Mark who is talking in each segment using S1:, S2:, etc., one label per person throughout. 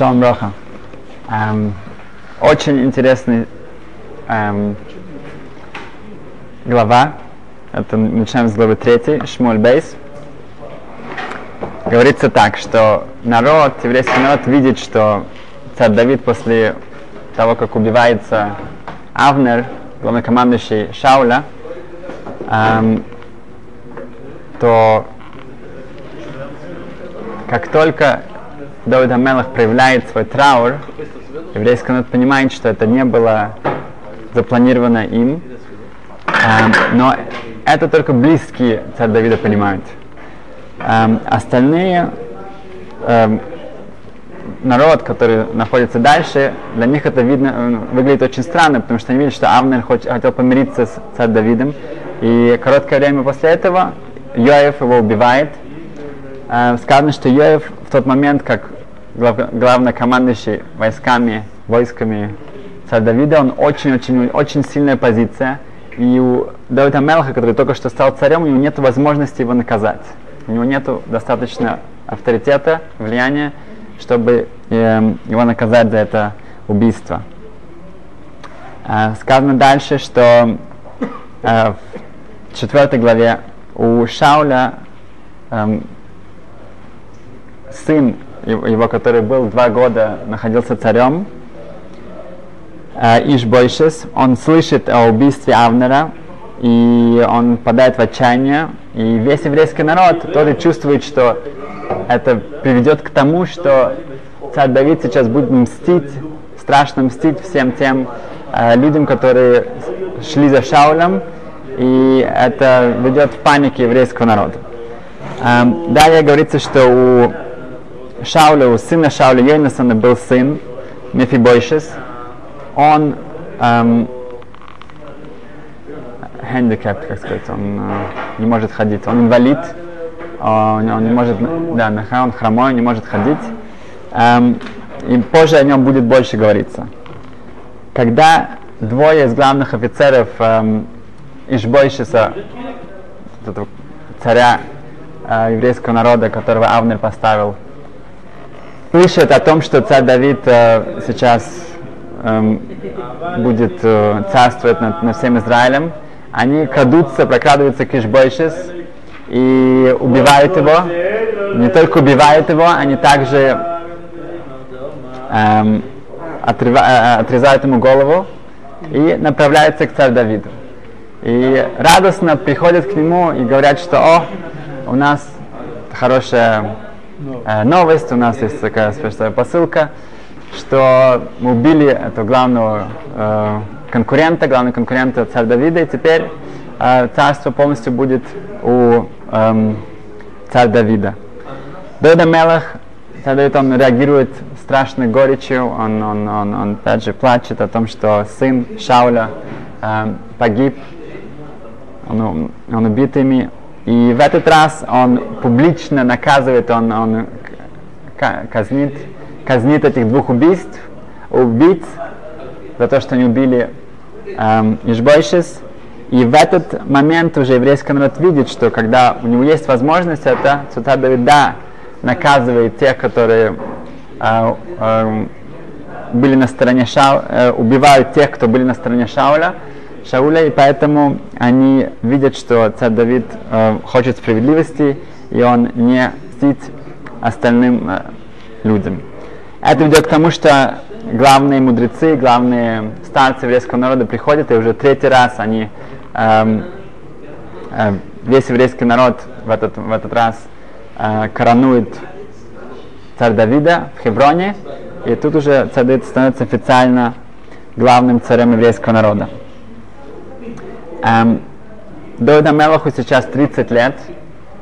S1: Шалом Броха. Эм, очень интересный эм, глава. Это начинаем с главы 3, Шмуль Бейс. Говорится так, что народ, еврейский народ видит, что царь Давид после того, как убивается Авнер, главнокомандующий Шауля, эм, то как только Давид Амелах проявляет свой траур, еврейский народ понимает, что это не было запланировано им, эм, но это только близкие царь Давида понимают. Эм, остальные эм, народ, который находится дальше, для них это видно, выглядит очень странно, потому что они видят, что Авнер хотел помириться с царь Давидом, и короткое время после этого Йоев его убивает. Э, сказано, что Йоев в тот момент, как глав, главнокомандующий войсками, войсками царя Давида, он очень-очень очень сильная позиция. И у Давида Мелха, который только что стал царем, у него нет возможности его наказать. У него нет достаточно авторитета, влияния, чтобы э, его наказать за это убийство. Э, сказано дальше, что э, в четвертой главе у Шауля э, сын его, который был два года, находился царем, э, Ишбойшес, он слышит о убийстве Авнера, и он падает в отчаяние, и весь еврейский народ тоже чувствует, что это приведет к тому, что царь Давид сейчас будет мстить, страшно мстить всем тем э, людям, которые шли за Шаулем, и это ведет в панике еврейского народа. Эм, далее говорится, что у Шауля, у сына Шауля Йонасона был сын Мефибойшес. Он эм, handicapped, как сказать, он э, не может ходить, он инвалид, он, он не может, да, он хромой, не может ходить. Эм, и позже о нем будет больше говориться. Когда двое из главных офицеров эм, Ишбойшиса, царя э, еврейского народа, которого Авнер поставил слышат о том, что царь Давид э, сейчас э, будет э, царствовать над, над всем Израилем, они крадутся, прокрадываются к Ишбойшис и убивают его. Не только убивают его, они также эм, отрыва, э, отрезают ему голову и направляются к царю Давиду. И радостно приходят к нему и говорят, что о, у нас хорошая э, новость, у нас есть такая специальная посылка, что мы убили этого главного э, конкурента, главного конкурента царя Давида, и теперь э, царство полностью будет у э, царя Давида. Давида Мелах, царь Давид, он реагирует страшной горечью, он, он, он, он опять же плачет о том, что сын Шауля э, погиб, он, он убит ими, и в этот раз он публично наказывает, он, он казнит, казнит этих двух убийств, убийц, за то, что они убили эм. И в этот момент уже еврейский народ видит, что когда у него есть возможность, это Цута да, наказывает тех, которые э, э, были на стороне Шау, э, убивают тех, кто были на стороне Шауля, Шауля, и поэтому они видят, что царь Давид э, хочет справедливости, и он не мстит остальным э, людям. Это ведет к тому, что главные мудрецы, главные старцы еврейского народа приходят, и уже третий раз они, э, э, весь еврейский народ в этот, в этот раз э, коронует царь Давида в Хевроне, и тут уже царь Давид становится официально главным царем еврейского народа. Эм, Давида Мелаху сейчас 30 лет,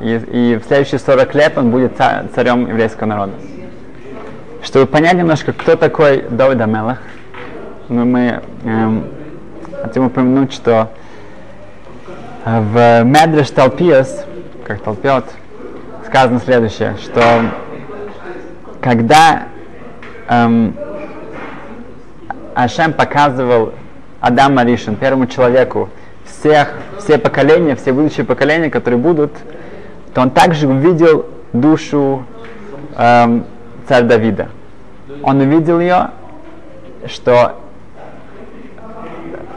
S1: и, и в следующие 40 лет он будет царем еврейского народа. Чтобы понять немножко, кто такой Давид Амелах, ну, мы эм, хотим упомянуть, что в Медреш Талпиас, как Талпиот, сказано следующее, что когда эм, Ашем показывал Адама Ришин, первому человеку, всех, все поколения, все будущие поколения, которые будут, то он также увидел душу эм, царя Давида. он увидел ее, что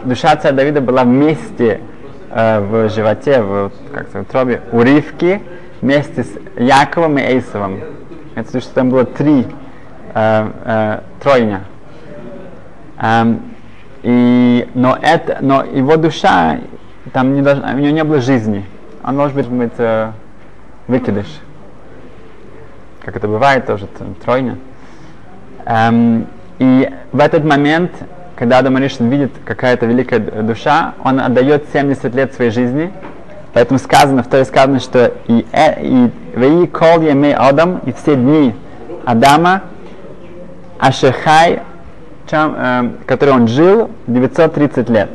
S1: душа царя Давида была вместе э, в животе, в как в утробе, у Ривки, вместе с Яковом и Эйсовым. Это что там было три э, э, тройня. Эм, и, но, это, но его душа, там не должна, у него не было жизни. Он может быть, быть э, выкидыш. Как это бывает тоже, тройня. Эм, и в этот момент, когда Адам Аришин видит какая-то великая душа, он отдает 70 лет своей жизни. Поэтому сказано, в той сказано, что и, э, и, и кол еме Адам, и все дни Адама, Ашехай, чем, э, который он жил, 930 лет.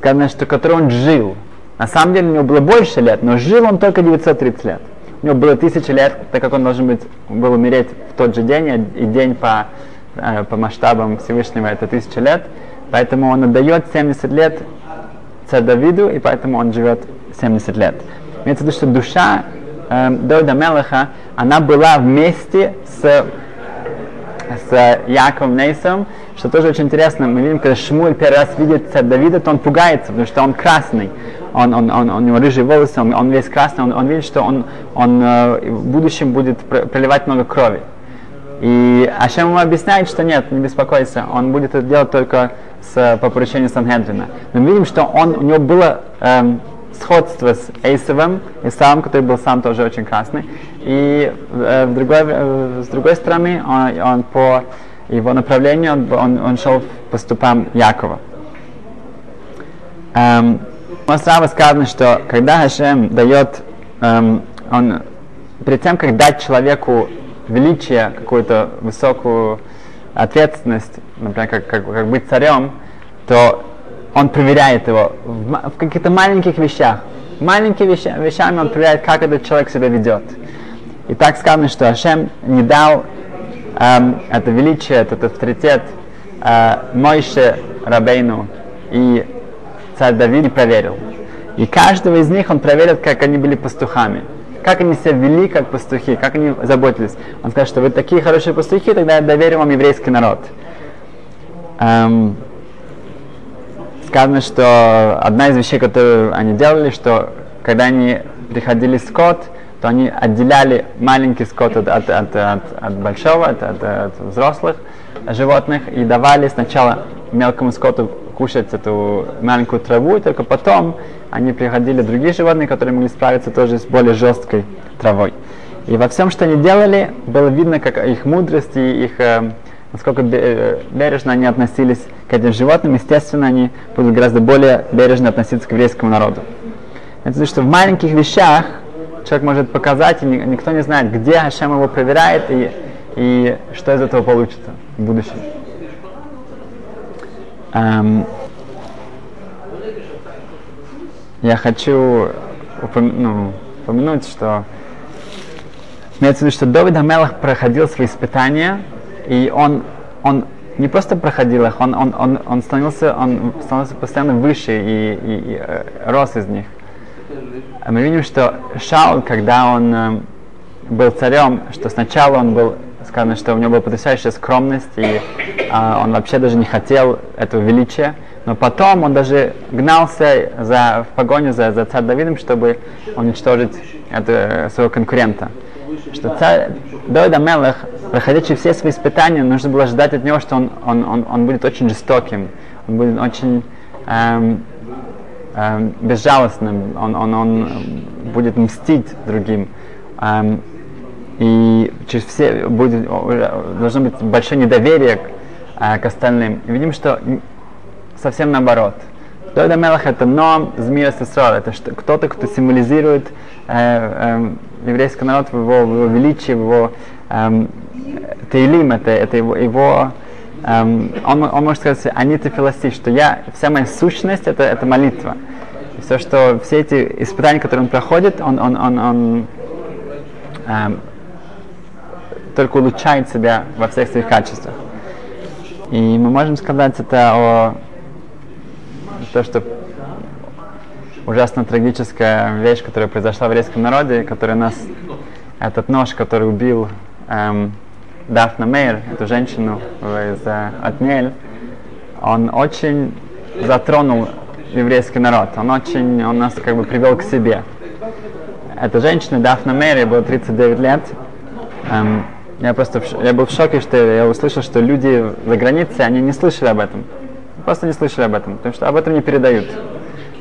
S1: Сказано, что который он жил. На самом деле у него было больше лет, но жил он только 930 лет. У него было тысяча лет, так как он должен быть, был умереть в тот же день, и день по, э, по масштабам Всевышнего это тысяча лет. Поэтому он отдает 70 лет царь Давиду, и поэтому он живет 70 лет. Имеется в виду, что душа э, Давида Мелаха, она была вместе с с Яковом Нейсом, что тоже очень интересно. Мы видим, когда Шмуль первый раз видит царь Давида, то он пугается, потому что он красный. Он, он, он, у него рыжие волосы, он, он весь красный, он, он видит, что он, он э, в будущем будет проливать много крови. И Ашем ему объясняет, что нет, не беспокойся, он будет это делать только с, по поручению Сангедрина. Мы видим, что он, у него было эм, сходство с Эйсовым, Исавом, который был сам тоже очень красный. И э, в другой, э, с другой стороны, он, он по его направлению, он, он, он шел по ступам Якова. Эм, у нас сказано, что когда Хашем дает, эм, он перед тем, как дать человеку величие, какую-то высокую ответственность, например, как, как, как быть царем, то он проверяет его в, в каких-то маленьких вещах. Маленькими веща, вещами он проверяет, как этот человек себя ведет. И так сказано, что Ашем не дал эм, это величие, этот авторитет э, Мойше Рабейну и царь Давид проверил. И каждого из них он проверил, как они были пастухами. Как они себя вели как пастухи, как они заботились. Он сказал, что вы такие хорошие пастухи, тогда я доверю вам еврейский народ. Эм, сказано, что одна из вещей, которую они делали, что когда они приходили скот, то они отделяли маленький скот от, от, от, от, от большого, от, от, от взрослых животных и давали сначала мелкому скоту кушать эту маленькую траву, и только потом они приходили другие животные, которые могли справиться тоже с более жесткой травой. И во всем, что они делали, было видно, как их мудрость и их э, насколько э, бережно они относились к этим животным, естественно, они будут гораздо более бережно относиться к еврейскому народу. Это значит, что в маленьких вещах человек может показать, и никто не знает, где Хашем его проверяет, и, и что из этого получится в будущем. Эм, я хочу упом- ну, упомянуть, что имеется в виду, что Давид Амелах проходил свои испытания, и он, он не просто проходил их, он, он, он, он, становился, он становился постоянно выше и, и, и э, рос из них. Мы видим, что Шаул, когда он э, был царем, что сначала он был, сказано, что у него была потрясающая скромность, и э, он вообще даже не хотел этого величия, но потом он даже гнался за, в погоню за, за царь Давидом, чтобы уничтожить это, своего конкурента. Что царь Давид Амелах проходящий все свои испытания, нужно было ждать от него, что он, он, он, он будет очень жестоким, он будет очень эм, эм, безжалостным, он, он, он будет мстить другим. Эм, и через все будет, должно быть большое недоверие к, э, к остальным. И видим, что совсем наоборот. Дойда Мелах это Ном, Змия Сесрор, это кто-то, кто символизирует э, э, еврейский народ в его, в его величии, в его эм, Тейлим, это, это его, его эм, он, он может сказать, они это философи, что я, вся моя сущность это, это молитва. Все, что все эти испытания, которые он проходит, он, он, он, он эм, только улучшает себя во всех своих качествах. И мы можем сказать это о то, что ужасно трагическая вещь, которая произошла в еврейском народе, которая нас, этот нож, который убил эм, Дафна Мейер, эту женщину из э, Отнель, он очень затронул еврейский народ. Он очень, он нас как бы привел к себе. Эта женщина, Дафна ей было 39 лет. Эм, я просто в, я был в шоке, что я услышал, что люди за границей, они не слышали об этом. Просто не слышали об этом, потому что об этом не передают.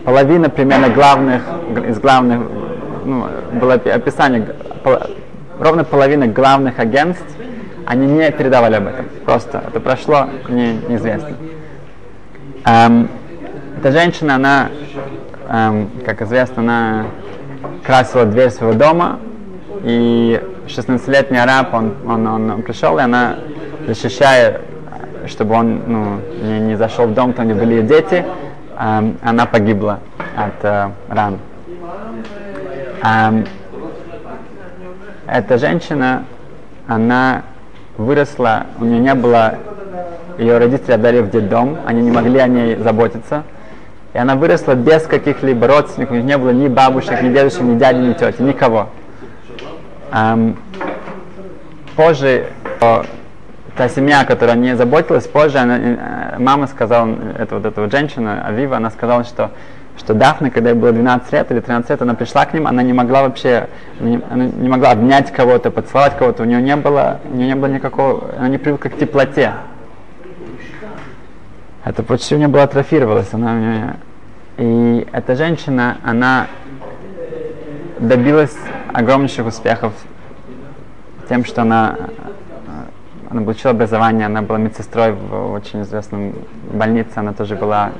S1: Половина примерно главных, из главных, ну, было описание, пол, ровно половина главных агентств, они не передавали об этом. Просто это прошло не, неизвестно. Эм, эта женщина, она, эм, как известно, она красила дверь своего дома, и 16-летний араб, он, он, он пришел, и она, защищая, чтобы он ну, не, не зашел в дом, там, где были ее дети, эм, она погибла от э, ран. Эм, эта женщина, она выросла, у нее не было, ее родители отдали в детдом, они не могли о ней заботиться. И она выросла без каких-либо родственников, не было ни бабушек, ни дедушек, ни дяди, ни тети, никого. Эм, позже о, та семья, которая не заботилась, позже она, э, мама сказала, это вот эта вот женщина, Авива, она сказала, что что Дафна, когда ей было 12 лет или 13 лет, она пришла к ним, она не могла вообще, не, она не могла обнять кого-то, поцеловать кого-то, у нее не было, у нее не было никакого, она не привыкла к теплоте. Это почти у нее было атрофировалось, она у нее, и эта женщина, она добилась огромнейших успехов тем, что она, она получила образование, она была медсестрой в очень известном больнице, она тоже была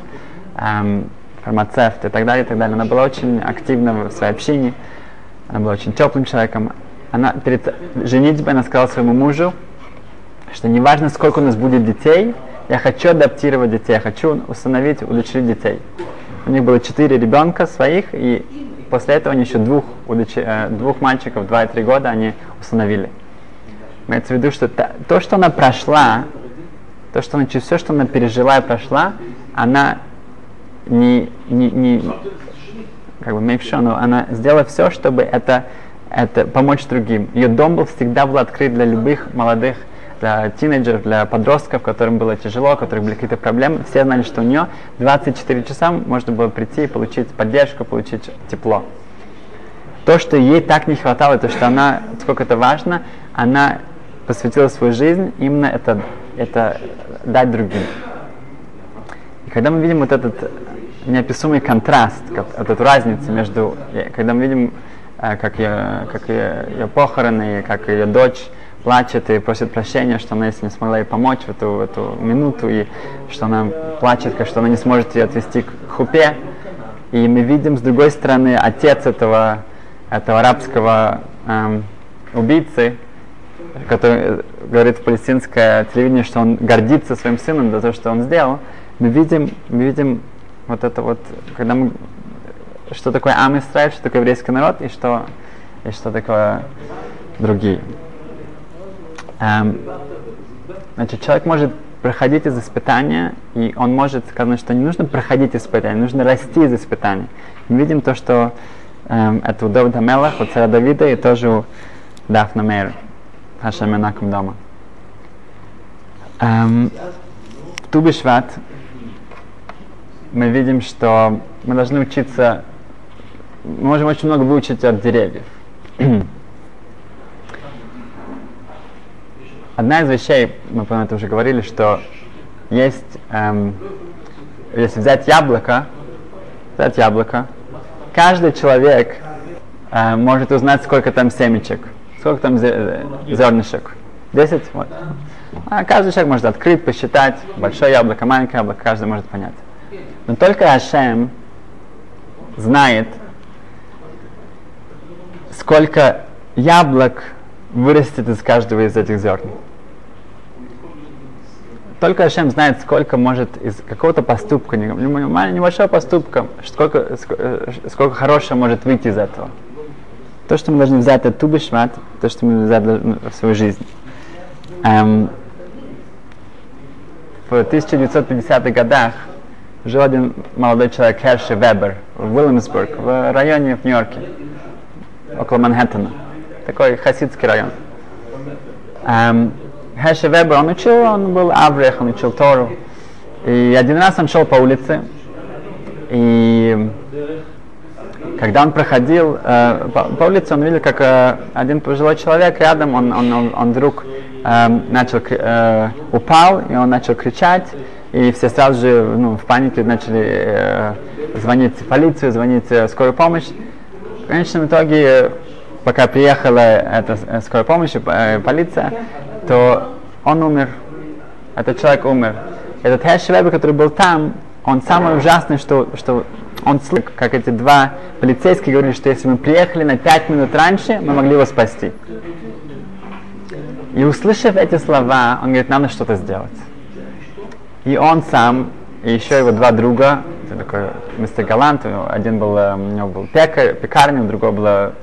S1: эм, фармацевт и так далее, и так далее. Она была очень активна в своей общине, она была очень теплым человеком. Она перед женитьбой она сказала своему мужу, что неважно, сколько у нас будет детей, я хочу адаптировать детей, я хочу установить, удочерить детей. У них было четыре ребенка своих, и после этого они еще двух, удочер... Э, двух мальчиков, два и три года, они установили. Имеется в виду, что то, что она прошла, то, что она, все, что она пережила и прошла, она не, не, не как бы make sure, но она сделала все, чтобы это, это помочь другим. Ее дом был всегда был открыт для любых молодых, для тинейджеров, для подростков, которым было тяжело, у которых были какие-то проблемы. Все знали, что у нее 24 часа можно было прийти и получить поддержку, получить тепло. То, что ей так не хватало, то, что она, сколько это важно, она посвятила свою жизнь именно это, это дать другим. И когда мы видим вот этот неописуемый контраст, как, вот эту разницу между, когда мы видим, э, как ее, как ее, ее похороны, как ее дочь плачет и просит прощения, что она если не смогла ей помочь в эту, в эту минуту, и что она плачет, что она не сможет ее отвести к хупе. И мы видим с другой стороны отец этого, этого арабского эм, убийцы, который говорит в палестинское телевидение, что он гордится своим сыном за то, что он сделал. Мы видим, мы видим вот это вот, когда мы, что такое Ам Исраиль, что такое еврейский народ и что, и что такое другие. Эм, значит, человек может проходить из испытания, и он может сказать, что не нужно проходить испытания, нужно расти из испытаний. Мы видим то, что эм, это у Давида Мелах, у царя Давида, и тоже у Дафна Мейр, Хашем Менаком дома. Эм, в Тубишват мы видим, что мы должны учиться, мы можем очень много выучить от деревьев. Одна из вещей, мы, по это уже говорили, что есть, эм, если взять яблоко, взять яблоко, каждый человек э, может узнать, сколько там семечек, сколько там зернышек. Десять? Вот. А каждый человек может открыть, посчитать, большое яблоко, маленькое яблоко, каждый может понять. Но только Ашем знает, сколько яблок вырастет из каждого из этих зерн. Только Ашем знает, сколько может из какого-то поступка, небольшого поступка, сколько, сколько, сколько хорошего может выйти из этого. То, что мы должны взять от Тубишмат, то, что мы взять в свою жизнь. Эм, в 1950-х годах жил один молодой человек, Херши Вебер, в Уильямсбург, в районе в Нью-Йорке, около Манхэттена. Такой хасидский район. Эм, Хеше Вебер, он учил, он был Аврех, он учил Тору. И один раз он шел по улице, и когда он проходил э, по, по улице, он видел, как э, один пожилой человек рядом, он, он, он, он вдруг э, начал, э, упал, и он начал кричать, и все сразу же ну, в панике начали э, звонить в полицию, звонить в скорую помощь. В конечном итоге, пока приехала эта скорая помощь, э, полиция, то он умер. Этот человек умер. Этот Хэшвебер, который был там, он самый ужасный, что, что он слышал, как эти два полицейских говорили, что если мы приехали на пять минут раньше, мы могли его спасти. И услышав эти слова, он говорит, надо что-то сделать. И он сам, и еще его два друга, такой мистер Галант, один был, у него был пекарь, пекарня, у другого был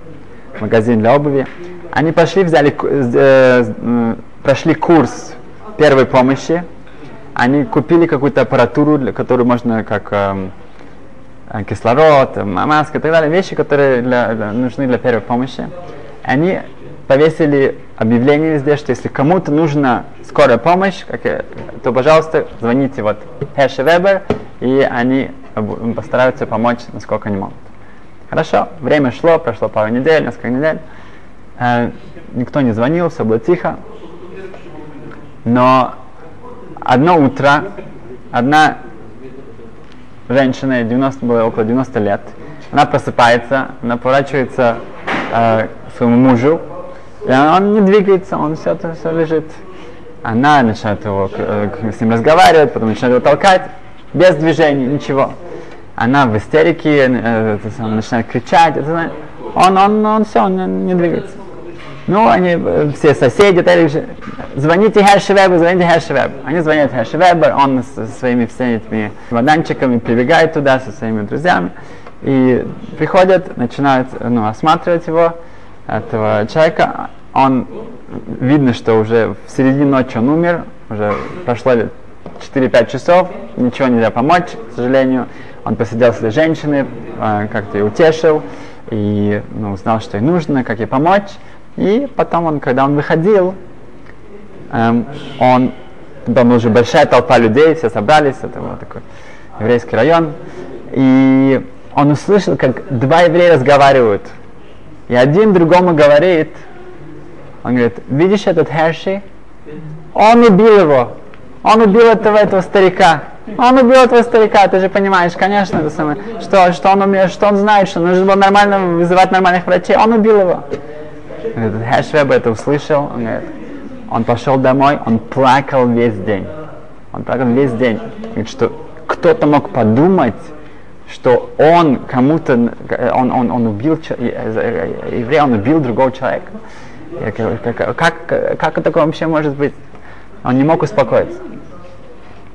S1: магазин для обуви. Они пошли, взяли, прошли курс первой помощи, они купили какую-то аппаратуру, для которую можно как эм, э, кислород, маска и так далее, вещи, которые для, для, нужны для первой помощи. Они повесили объявление везде, что если кому-то нужна скорая помощь, как, то, пожалуйста, звоните вот Хэши Вебер, и они постараются помочь, насколько они могут. Хорошо, время шло, прошло пару недель, несколько недель. Э, никто не звонил, все было тихо. Но одно утро одна женщина, 90, было около 90 лет, она просыпается, она поворачивается э, к своему мужу, и он не двигается, он все, все лежит. Она начинает его, э, с ним разговаривать, потом начинает его толкать, без движения, ничего. Она в истерике, э, начинает кричать, это, он, он, он все, он не, не двигается. Ну, они, э, все соседи, также, звоните Хершевебу, звоните Хершевебу. Они звонят Хершевебу, он со своими всеми этими чемоданчиками прибегает туда со своими друзьями. И приходят, начинают ну, осматривать его, этого человека. Он, видно, что уже в середине ночи он умер, уже прошло 4-5 часов, ничего нельзя помочь, к сожалению. Он посидел с этой женщиной, э, как-то ее утешил, и ну, узнал, что ей нужно, как ей помочь. И потом он, когда он выходил, эм, он, там уже большая толпа людей, все собрались, это был такой еврейский район, и он услышал, как два еврея разговаривают. И один другому говорит, он говорит, видишь этот Херши? Он убил его. Он убил этого, этого старика. Он убил этого старика, ты же понимаешь, конечно, это самое, что, что, он умеет, что он знает, что нужно было нормально вызывать нормальных врачей. Он убил его. Хэшвеб это услышал, он, говорит, он пошел домой, он плакал весь день. Он плакал весь день. Говорит, что кто-то мог подумать, что он кому-то, он, он, он убил еврея, он убил другого человека. Как, как, как такое вообще может быть? Он не мог успокоиться.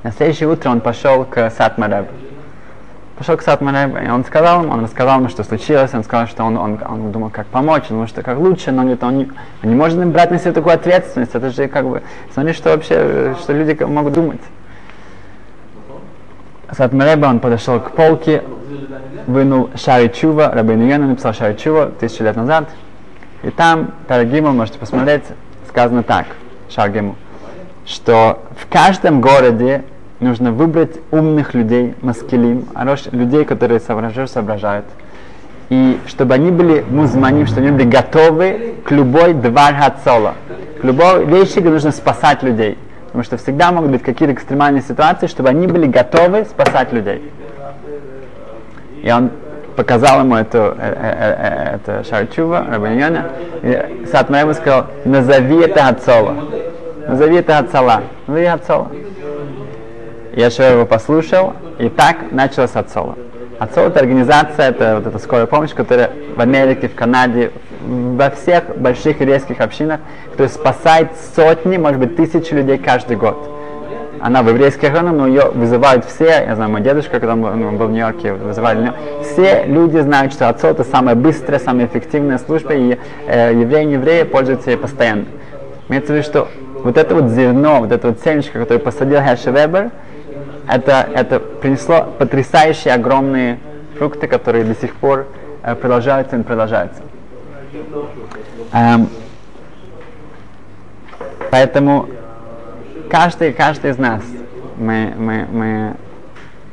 S1: На следующее утро он пошел к Сатмаребу пошел к Сатмаре, и он сказал ему, он рассказал ему, что случилось, он сказал, что он, он, он думал, как помочь, он думал, что как лучше, но он говорит, он не, он не может брать на себя такую ответственность, это же как бы, смотри, что вообще, что люди могут думать. Сатмареба, он подошел к полке, вынул Шари Чува, Рабин Йона написал Шари Чува тысячу лет назад, и там, Тарагиму, можете посмотреть, сказано так, Шаргиму, что в каждом городе нужно выбрать умных людей, маскелим, людей, которые соображают, соображают. И чтобы они были музманим, чтобы они были готовы к любой двар хацола, к любой вещи, где нужно спасать людей. Потому что всегда могут быть какие-то экстремальные ситуации, чтобы они были готовы спасать людей. И он показал ему эту, э, э, э, это Шарчува, Рабаньона, и Сатма ему сказал, назови это Ацола. Назови это Ацала. Назови Ацола. Я его послушал, и так началось Ацола. Ацола это организация, это вот эта скорая помощь, которая в Америке, в Канаде, во всех больших еврейских общинах, которая спасает сотни, может быть, тысячи людей каждый год. Она в еврейских районах, но ее вызывают все, я знаю, мой дедушка, когда он был, ну, в Нью-Йорке, вызывали все люди знают, что Ацол это самая быстрая, самая эффективная служба, и э, евреи и евреи пользуются ей постоянно. Имеется в виду, что вот это вот зерно, вот это вот семечко, которое посадил Херши Вебер, это, это принесло потрясающие огромные фрукты, которые до сих пор э, продолжаются и продолжаются. Эм, поэтому каждый, каждый из нас, мы, мы, мы,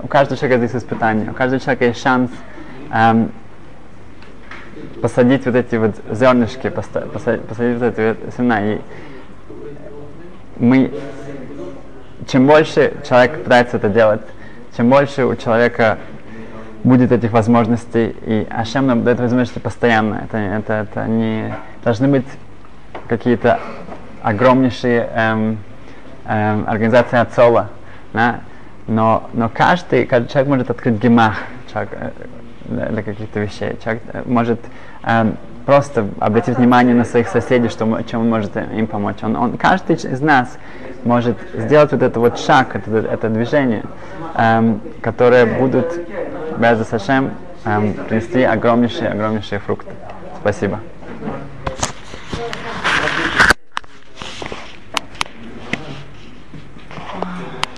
S1: у каждого человека есть испытание, у каждого человека есть шанс эм, посадить вот эти вот зернышки, посадить, посадить вот эти вот семена. И мы, чем больше человек пытается это делать, чем больше у человека будет этих возможностей, и Ашем нам дает возможности постоянно. Это, это, это не должны быть какие-то огромнейшие эм, эм, организации Ацола, да? но, но каждый, каждый человек может открыть гемах человек, э, для, для каких-то вещей. Человек э, может эм, просто обратить внимание на своих соседей, что, чем он может им помочь. Он, он, каждый из нас может сделать вот этот вот шаг, это, это движение, эм, которые будут, без Сашем, эм, принести огромнейшие, огромнейшие фрукты. Спасибо.